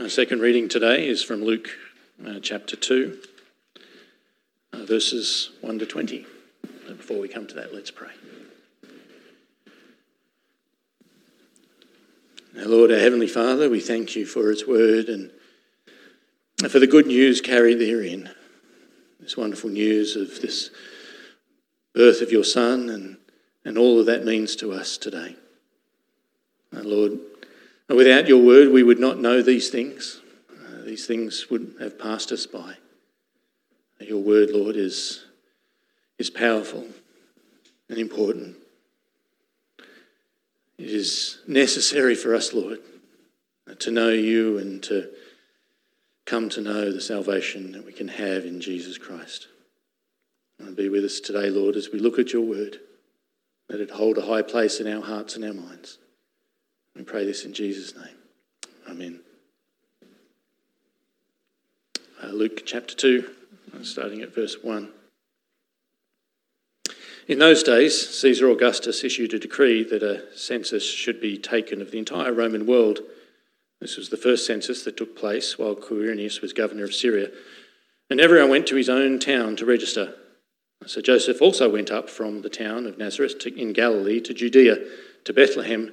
Our second reading today is from Luke uh, chapter 2, uh, verses 1 to 20. But before we come to that, let's pray. Now, Lord, our Heavenly Father, we thank you for its word and for the good news carried therein. This wonderful news of this birth of your Son and, and all that that means to us today. Uh, Lord, Without your word, we would not know these things. Uh, these things would have passed us by. Your word, Lord, is, is powerful and important. It is necessary for us, Lord, to know you and to come to know the salvation that we can have in Jesus Christ. And be with us today, Lord, as we look at your word. Let it hold a high place in our hearts and our minds. We pray this in Jesus' name. Amen. Uh, Luke chapter 2, starting at verse 1. In those days, Caesar Augustus issued a decree that a census should be taken of the entire Roman world. This was the first census that took place while Quirinius was governor of Syria. And everyone went to his own town to register. So Joseph also went up from the town of Nazareth to, in Galilee to Judea, to Bethlehem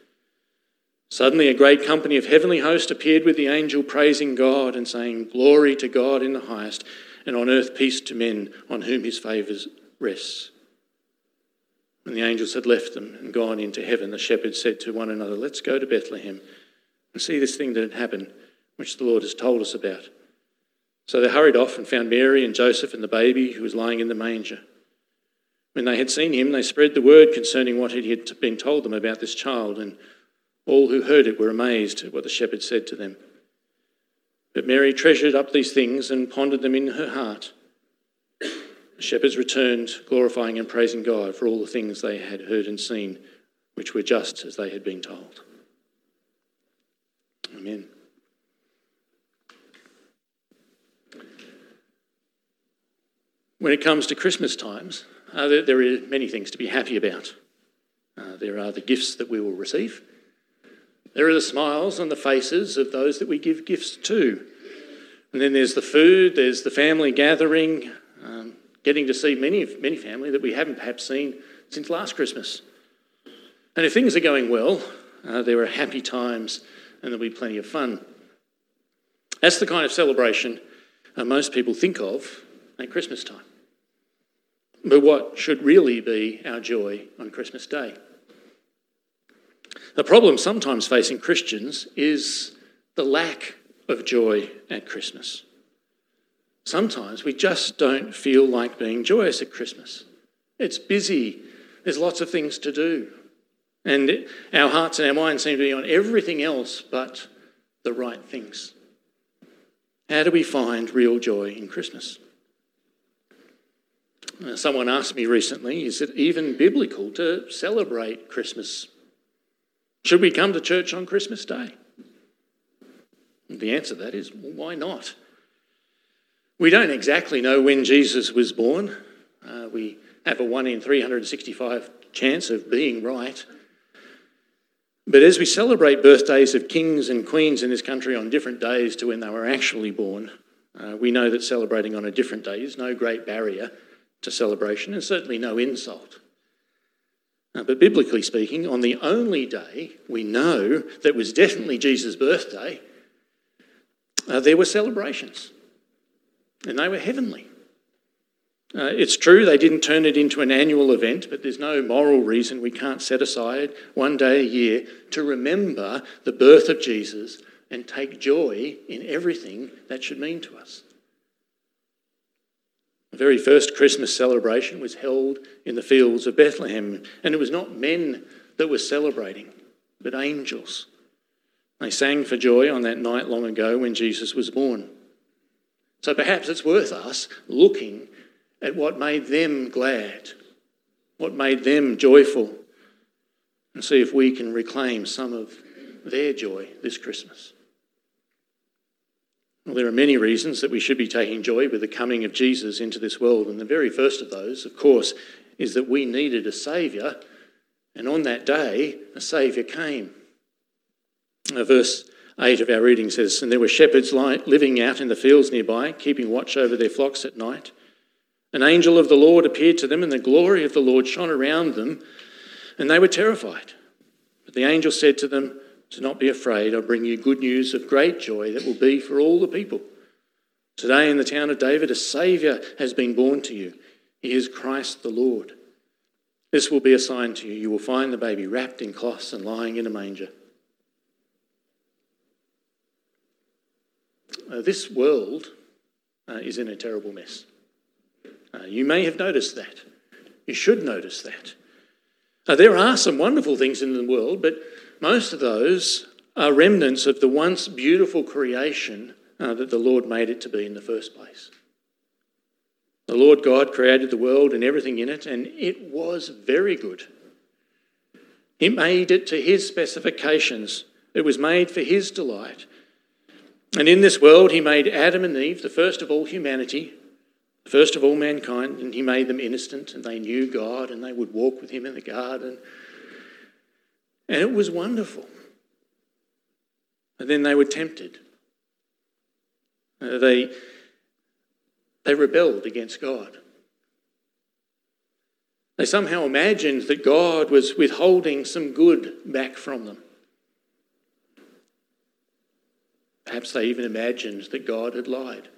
Suddenly, a great company of heavenly hosts appeared with the angel, praising God and saying, Glory to God in the highest, and on earth peace to men on whom his favours rests. When the angels had left them and gone into heaven, the shepherds said to one another, Let's go to Bethlehem and see this thing that had happened, which the Lord has told us about. So they hurried off and found Mary and Joseph and the baby who was lying in the manger. When they had seen him, they spread the word concerning what had been told them about this child, and all who heard it were amazed at what the shepherd said to them. But Mary treasured up these things and pondered them in her heart. The shepherds returned, glorifying and praising God for all the things they had heard and seen, which were just as they had been told. Amen. When it comes to Christmas times, uh, there, there, are many things to be happy about. Uh, there are the gifts that we will receive. There are the smiles on the faces of those that we give gifts to. And then there's the food, there's the family gathering, um, getting to see many, many family that we haven't perhaps seen since last Christmas. And if things are going well, uh, there are happy times and there'll be plenty of fun. That's the kind of celebration uh, most people think of at Christmas time. But what should really be our joy on Christmas Day? The problem sometimes facing Christians is the lack of joy at Christmas. Sometimes we just don't feel like being joyous at Christmas. It's busy, there's lots of things to do. And our hearts and our minds seem to be on everything else but the right things. How do we find real joy in Christmas? Someone asked me recently, is it even biblical to celebrate Christmas should we come to church on Christmas Day? The answer to that is well, why not? We don't exactly know when Jesus was born. Uh, we have a 1 in 365 chance of being right. But as we celebrate birthdays of kings and queens in this country on different days to when they were actually born, uh, we know that celebrating on a different day is no great barrier to celebration and certainly no insult. Uh, but biblically speaking, on the only day we know that was definitely Jesus' birthday, uh, there were celebrations, and they were heavenly. Uh, it's true they didn't turn it into an annual event, but there's no moral reason we can't set aside one day a year to remember the birth of Jesus and take joy in everything that should mean to us. The very first Christmas celebration was held in the fields of Bethlehem, and it was not men that were celebrating, but angels. They sang for joy on that night long ago when Jesus was born. So perhaps it's worth us looking at what made them glad, what made them joyful, and see if we can reclaim some of their joy this Christmas. Well, there are many reasons that we should be taking joy with the coming of Jesus into this world, and the very first of those, of course, is that we needed a Saviour, and on that day, a Saviour came. Now, verse 8 of our reading says, And there were shepherds living out in the fields nearby, keeping watch over their flocks at night. An angel of the Lord appeared to them, and the glory of the Lord shone around them, and they were terrified. But the angel said to them, Do not be afraid. I bring you good news of great joy that will be for all the people. Today in the town of David, a Saviour has been born to you. He is Christ the Lord. This will be a sign to you. You will find the baby wrapped in cloths and lying in a manger. Uh, this world uh, is in a terrible mess. Uh, you may have noticed that. You should notice that. There are some wonderful things in the world, but most of those are remnants of the once beautiful creation uh, that the Lord made it to be in the first place. The Lord God created the world and everything in it, and it was very good. He made it to His specifications, it was made for His delight. And in this world, He made Adam and Eve, the first of all humanity, the first of all mankind, and he made them innocent, and they knew God, and they would walk with him in the garden. And it was wonderful. And then they were tempted. Uh, they, they rebelled against God. They somehow imagined that God was withholding some good back from them. Perhaps they even imagined that God had lied.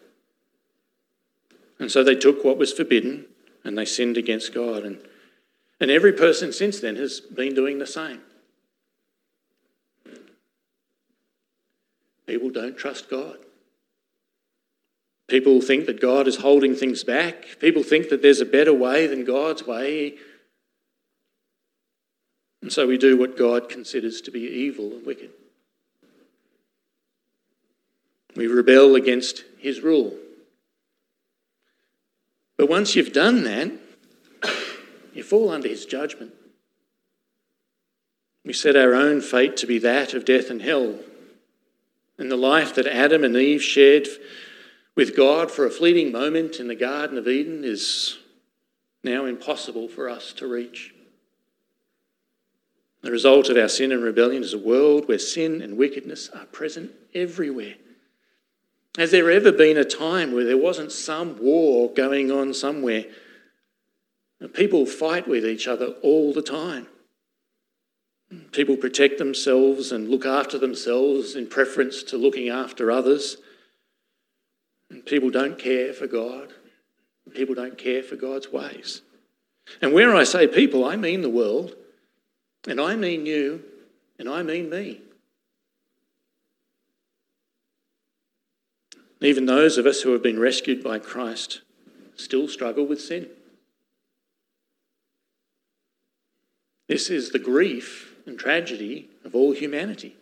And so they took what was forbidden and they sinned against God. And, and every person since then has been doing the same. People don't trust God. People think that God is holding things back. People think that there's a better way than God's way. And so we do what God considers to be evil and wicked. We rebel against his rule. But once you've done that, you fall under his judgment. We set our own fate to be that of death and hell. And the life that Adam and Eve shared with God for a fleeting moment in the Garden of Eden is now impossible for us to reach. The result of our sin and rebellion is a world where sin and wickedness are present everywhere. Has there ever been a time where there wasn't some war going on somewhere? People fight with each other all the time. People protect themselves and look after themselves in preference to looking after others. And people don't care for God. People don't care for God's ways. And where I say people, I mean the world, and I mean you, and I mean me. Even those of us who have been rescued by Christ still struggle with sin. This is the grief and tragedy of all humanity.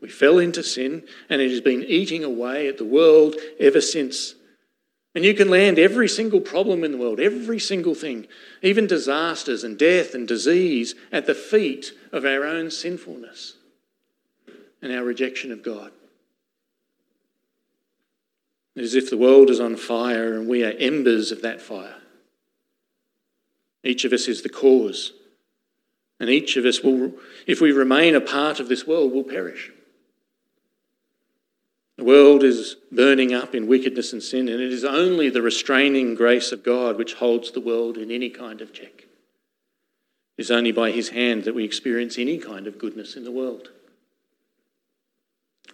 We fell into sin, and it has been eating away at the world ever since. And you can land every single problem in the world, every single thing, even disasters and death and disease, at the feet of our own sinfulness and our rejection of God. It is as if the world is on fire and we are embers of that fire. Each of us is the cause. And each of us will, if we remain a part of this world, will perish. The world is burning up in wickedness and sin, and it is only the restraining grace of God which holds the world in any kind of check. It is only by His hand that we experience any kind of goodness in the world.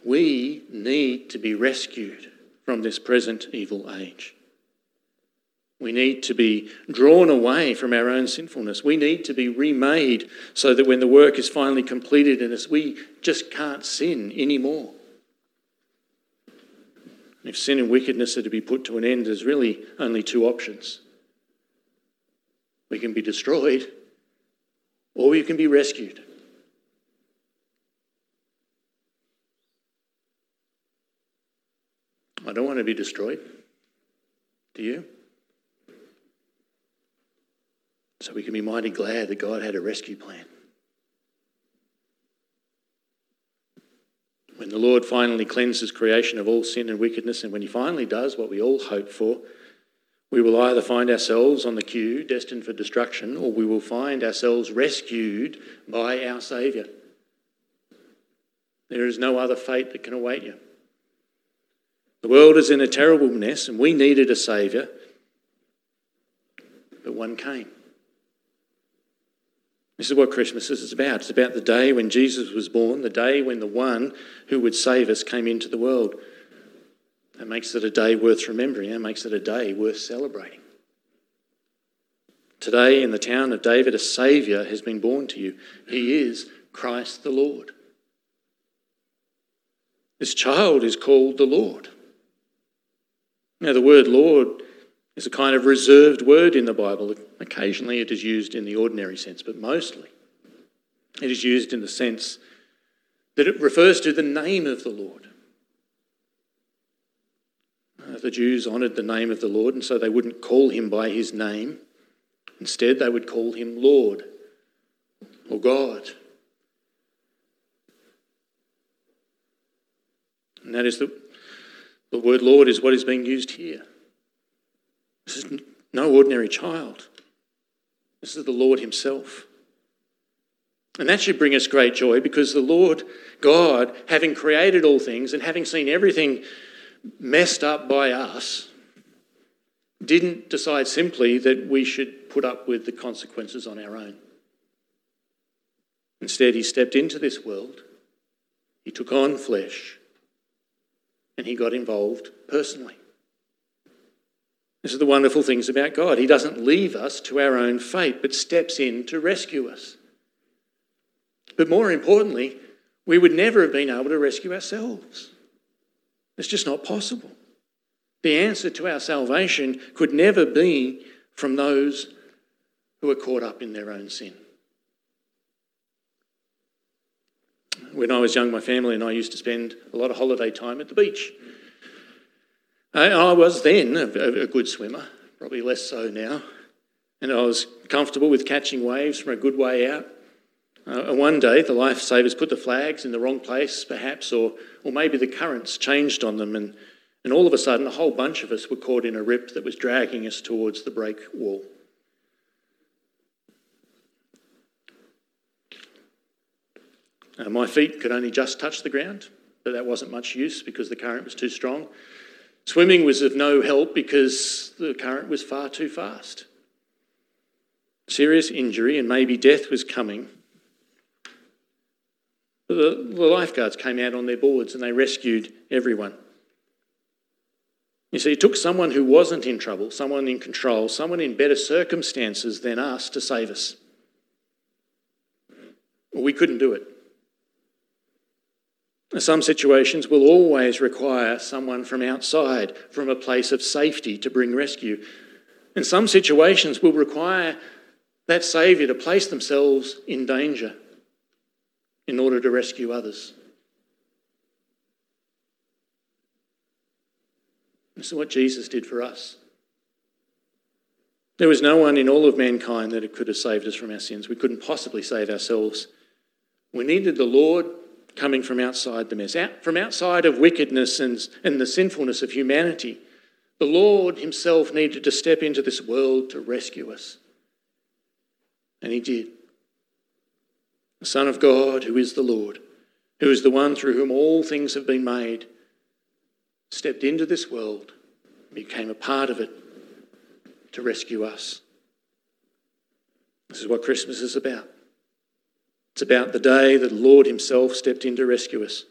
We need to be rescued from this present evil age. We need to be drawn away from our own sinfulness. We need to be remade so that when the work is finally completed in us, we just can't sin anymore. If sin and wickedness are to be put to an end, there's really only two options. We can be destroyed or we can be rescued. I don't want to be destroyed. Do you? So we can be mighty glad that God had a rescue plan. When the Lord finally cleanses creation of all sin and wickedness, and when He finally does what we all hope for, we will either find ourselves on the queue, destined for destruction, or we will find ourselves rescued by our Saviour. There is no other fate that can await you. The world is in a terrible mess, and we needed a Saviour, but one came. This is what Christmas is about. It's about the day when Jesus was born, the day when the one who would save us came into the world. That makes it a day worth remembering. That makes it a day worth celebrating. Today, in the town of David, a Saviour has been born to you. He is Christ the Lord. This child is called the Lord. Now, the word Lord is a kind of reserved word in the Bible. Occasionally it is used in the ordinary sense, but mostly it is used in the sense that it refers to the name of the Lord. Uh, the Jews honoured the name of the Lord, and so they wouldn't call him by his name. Instead, they would call him Lord or God. And that is the, the word Lord is what is being used here. This is no ordinary child. This is the Lord Himself. And that should bring us great joy because the Lord God, having created all things and having seen everything messed up by us, didn't decide simply that we should put up with the consequences on our own. Instead, He stepped into this world, He took on flesh, and He got involved personally. This is the wonderful things about God. He doesn't leave us to our own fate, but steps in to rescue us. But more importantly, we would never have been able to rescue ourselves. It's just not possible. The answer to our salvation could never be from those who are caught up in their own sin. When I was young, my family and I used to spend a lot of holiday time at the beach. I was then a, good swimmer, probably less so now, and I was comfortable with catching waves from a good way out. Uh, and one day, the lifesavers put the flags in the wrong place, perhaps, or, or maybe the currents changed on them, and, and all of a sudden, a whole bunch of us were caught in a rip that was dragging us towards the break wall. Uh, my feet could only just touch the ground, but that wasn't much use because the current was too strong. Swimming was of no help because the current was far too fast. Serious injury and maybe death was coming. The, the lifeguards came out on their boards and they rescued everyone. You see, it took someone who wasn't in trouble, someone in control, someone in better circumstances than us to save us. We couldn't do it. Some situations will always require someone from outside, from a place of safety, to bring rescue. And some situations will require that Saviour to place themselves in danger in order to rescue others. This is what Jesus did for us. There was no one in all of mankind that could have saved us from our sins. We couldn't possibly save ourselves. We needed the Lord coming from outside the mess, out, from outside of wickedness and, and the sinfulness of humanity. The Lord Himself needed to step into this world to rescue us. And He did. The Son of God, who is the Lord, who is the one through whom all things have been made, stepped into this world, became a part of it to rescue us. This is what Christmas is about. It's about the day that the Lord Himself stepped in to rescue us.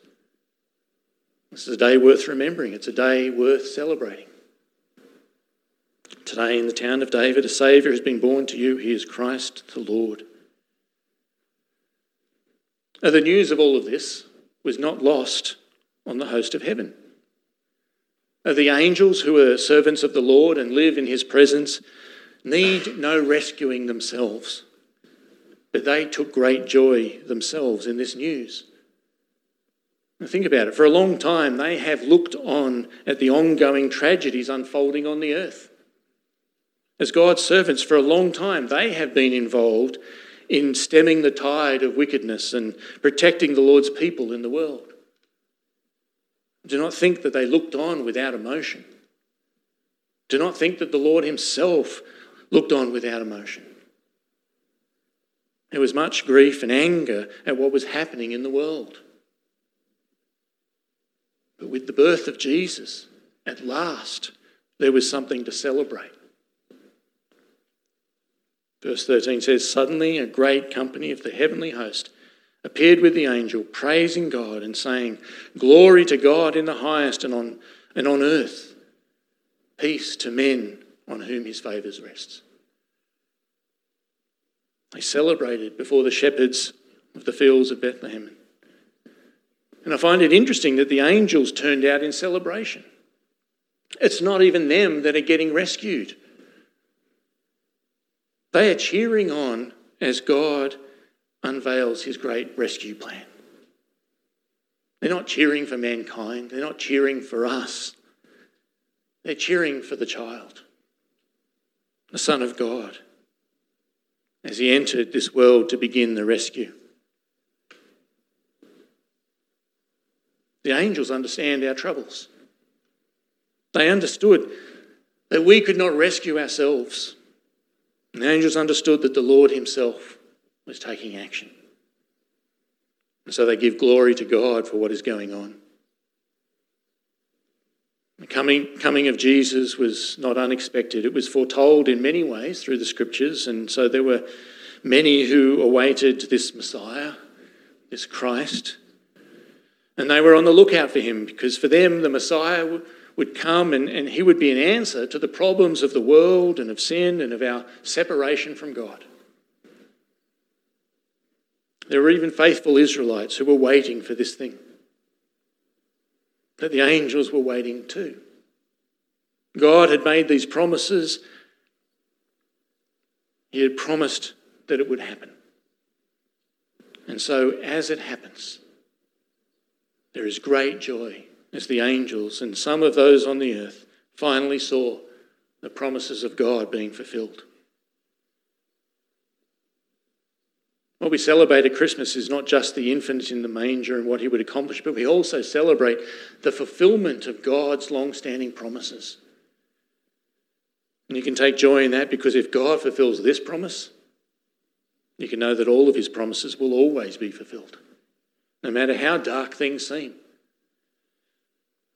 This is a day worth remembering. It's a day worth celebrating. Today, in the town of David, a Saviour has been born to you. He is Christ the Lord. Now, the news of all of this was not lost on the host of heaven. The angels who are servants of the Lord and live in his presence need no rescuing themselves, but they took great joy themselves in this news. Now think about it. For a long time, they have looked on at the ongoing tragedies unfolding on the earth. As God's servants, for a long time, they have been involved in stemming the tide of wickedness and protecting the Lord's people in the world. Do not think that they looked on without emotion. Do not think that the Lord Himself looked on without emotion. There was much grief and anger at what was happening in the world. But with the birth of Jesus, at last, there was something to celebrate. Verse 13 says, Suddenly a great company of the heavenly host appeared with the angel, praising God and saying, Glory to God in the highest and on, and on earth, peace to men on whom his favours rests. They celebrated before the shepherds of the fields of Bethlehem. And I find it interesting that the angels turned out in celebration. It's not even them that are getting rescued. They are cheering on as God unveils his great rescue plan. They're not cheering for mankind, they're not cheering for us. They're cheering for the child, the Son of God, as he entered this world to begin the rescue. The angels understand our troubles. They understood that we could not rescue ourselves. And the angels understood that the Lord Himself was taking action. And so they give glory to God for what is going on. The coming, coming of Jesus was not unexpected. It was foretold in many ways through the scriptures, and so there were many who awaited this Messiah, this Christ, and they were on the lookout for him because for them the Messiah would come and, and he would be an answer to the problems of the world and of sin and of our separation from God. There were even faithful Israelites who were waiting for this thing. But the angels were waiting too. God had made these promises. He had promised that it would happen. And so, as it happens, there is great joy as the angels and some of those on the earth finally saw the promises of God being fulfilled. What we celebrate at Christmas is not just the infant in the manger and what he would accomplish, but we also celebrate the fulfillment of God's long standing promises. And you can take joy in that because if God fulfills this promise, you can know that all of his promises will always be fulfilled, no matter how dark things seem.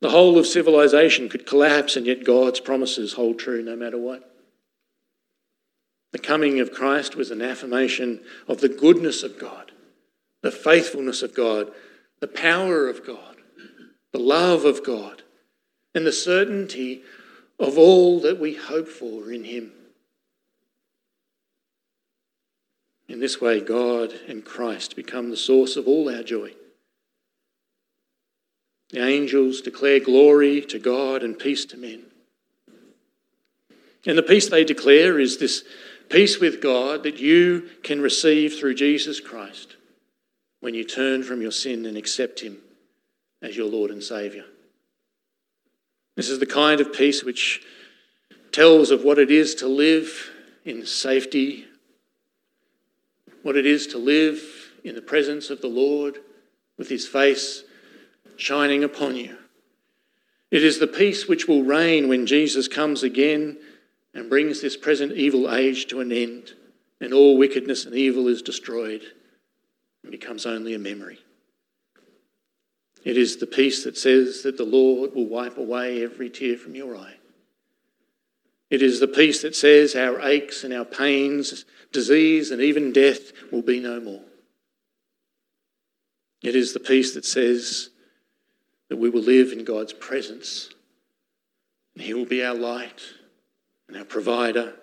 The whole of civilization could collapse, and yet God's promises hold true no matter what. The coming of Christ was an affirmation of the goodness of God, the faithfulness of God, the power of God, the love of God, and the certainty of all that we hope for in Him. In this way, God and Christ become the source of all our joy. The angels declare glory to God and peace to men. And the peace they declare is this peace with God that you can receive through Jesus Christ when you turn from your sin and accept Him as your Lord and Saviour. This is the kind of peace which tells of what it is to live in safety, what it is to live in the presence of the Lord with His face shining upon you. It is the peace which will reign when Jesus comes again and brings this present evil age to an end, and all wickedness and evil is destroyed and becomes only a memory. It is the peace that says that the Lord will wipe away every tear from your eye. It is the peace that says our aches and our pains, disease, and even death will be no more. It is the peace that says that we will live in God's presence. And He will be our light and our provider,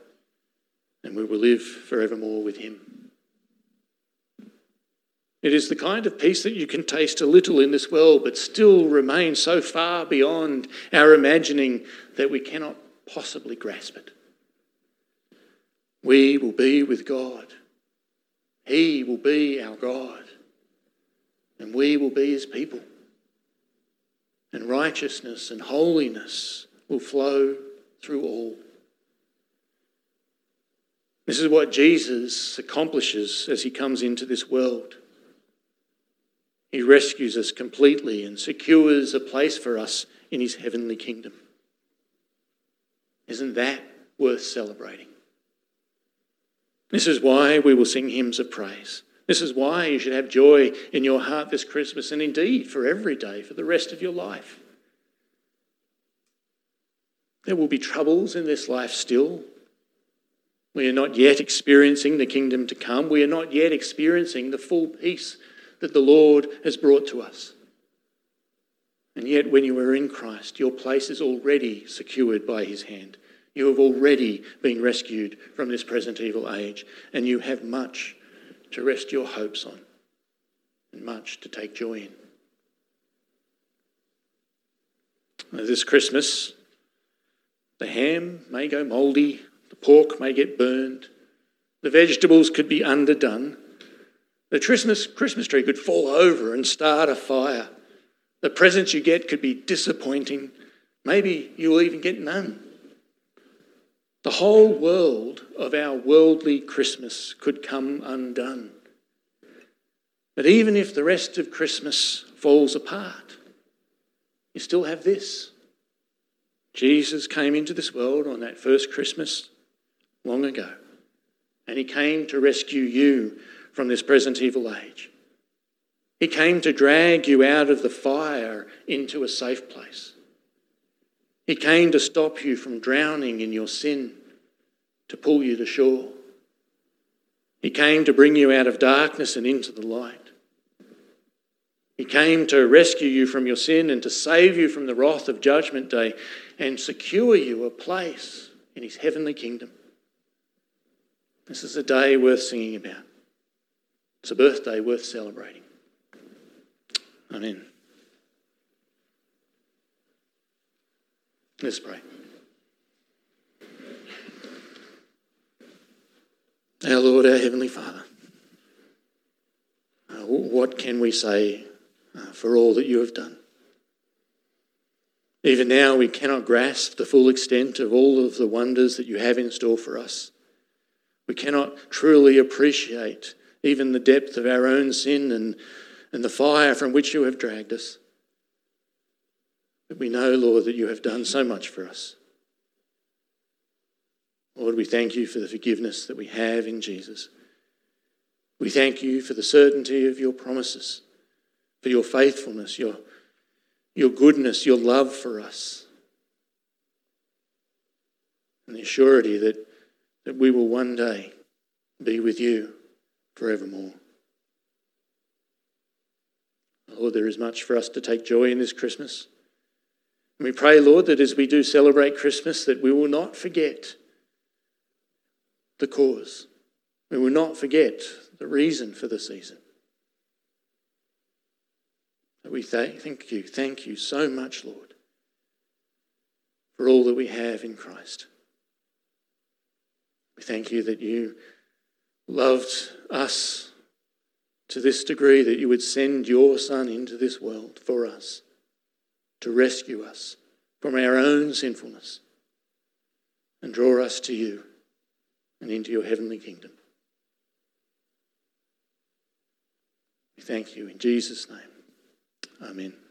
and we will live forevermore with him. It is the kind of peace that you can taste a little in this world, but still remain so far beyond our imagining that we cannot possibly grasp it. We will be with God. He will be our God. And we will be his people. And righteousness and holiness will flow through all. This is what Jesus accomplishes as he comes into this world. He rescues us completely and secures a place for us in his heavenly kingdom. Isn't that worth celebrating? This is why we will sing hymns of praise. This is why you should have joy in your heart this Christmas and indeed for every day for the rest of your life. There will be troubles in this life still. We are not yet experiencing the kingdom to come. We are not yet experiencing the full peace that the Lord has brought to us. And yet, when you are in Christ, your place is already secured by his hand. You have already been rescued from this present evil age, and you have much to rest your hopes on and much to take joy in. This Christmas, the ham may go mouldy, the pork may get burned, the vegetables could be underdone, the Christmas, Christmas tree could fall over and start a fire. The presents you get could be disappointing. Maybe you will even get none. The whole world of our worldly Christmas could come undone. But even if the rest of Christmas falls apart, you still have this. Jesus came into this world on that first Christmas long ago, and he came to rescue you from this present evil age. He came to drag you out of the fire into a safe place. He came to stop you from drowning in your sin, to pull you to shore. He came to bring you out of darkness and into the light. He came to rescue you from your sin and to save you from the wrath of Judgment Day and secure you a place in His heavenly kingdom. This is a day worth singing about. It's a birthday worth celebrating. Amen. Let's pray. Our Lord, our Heavenly Father, uh, what can we say uh, for all that you have done? Even now, we cannot grasp the full extent of all of the wonders that you have in store for us. We cannot truly appreciate even the depth of our own sin and, and the fire from which you have dragged us. But we know, Lord, that you have done so much for us. Lord, we thank you for the forgiveness that we have in Jesus. We thank you for the certainty of your promises, for your faithfulness, your, your goodness, your love for us, and the surety that, that we will one day be with you forevermore. Lord, there is much for us to take joy in this Christmas. And we pray, Lord, that as we do celebrate Christmas, that we will not forget the cause. We will not forget the reason for the season. We thank you, thank you so much, Lord, for all that we have in Christ. We thank you that you loved us to this degree that you would send your Son into this world for us to rescue us from our own sinfulness and draw us to you and into your heavenly kingdom. We thank you in Jesus' name. Amen.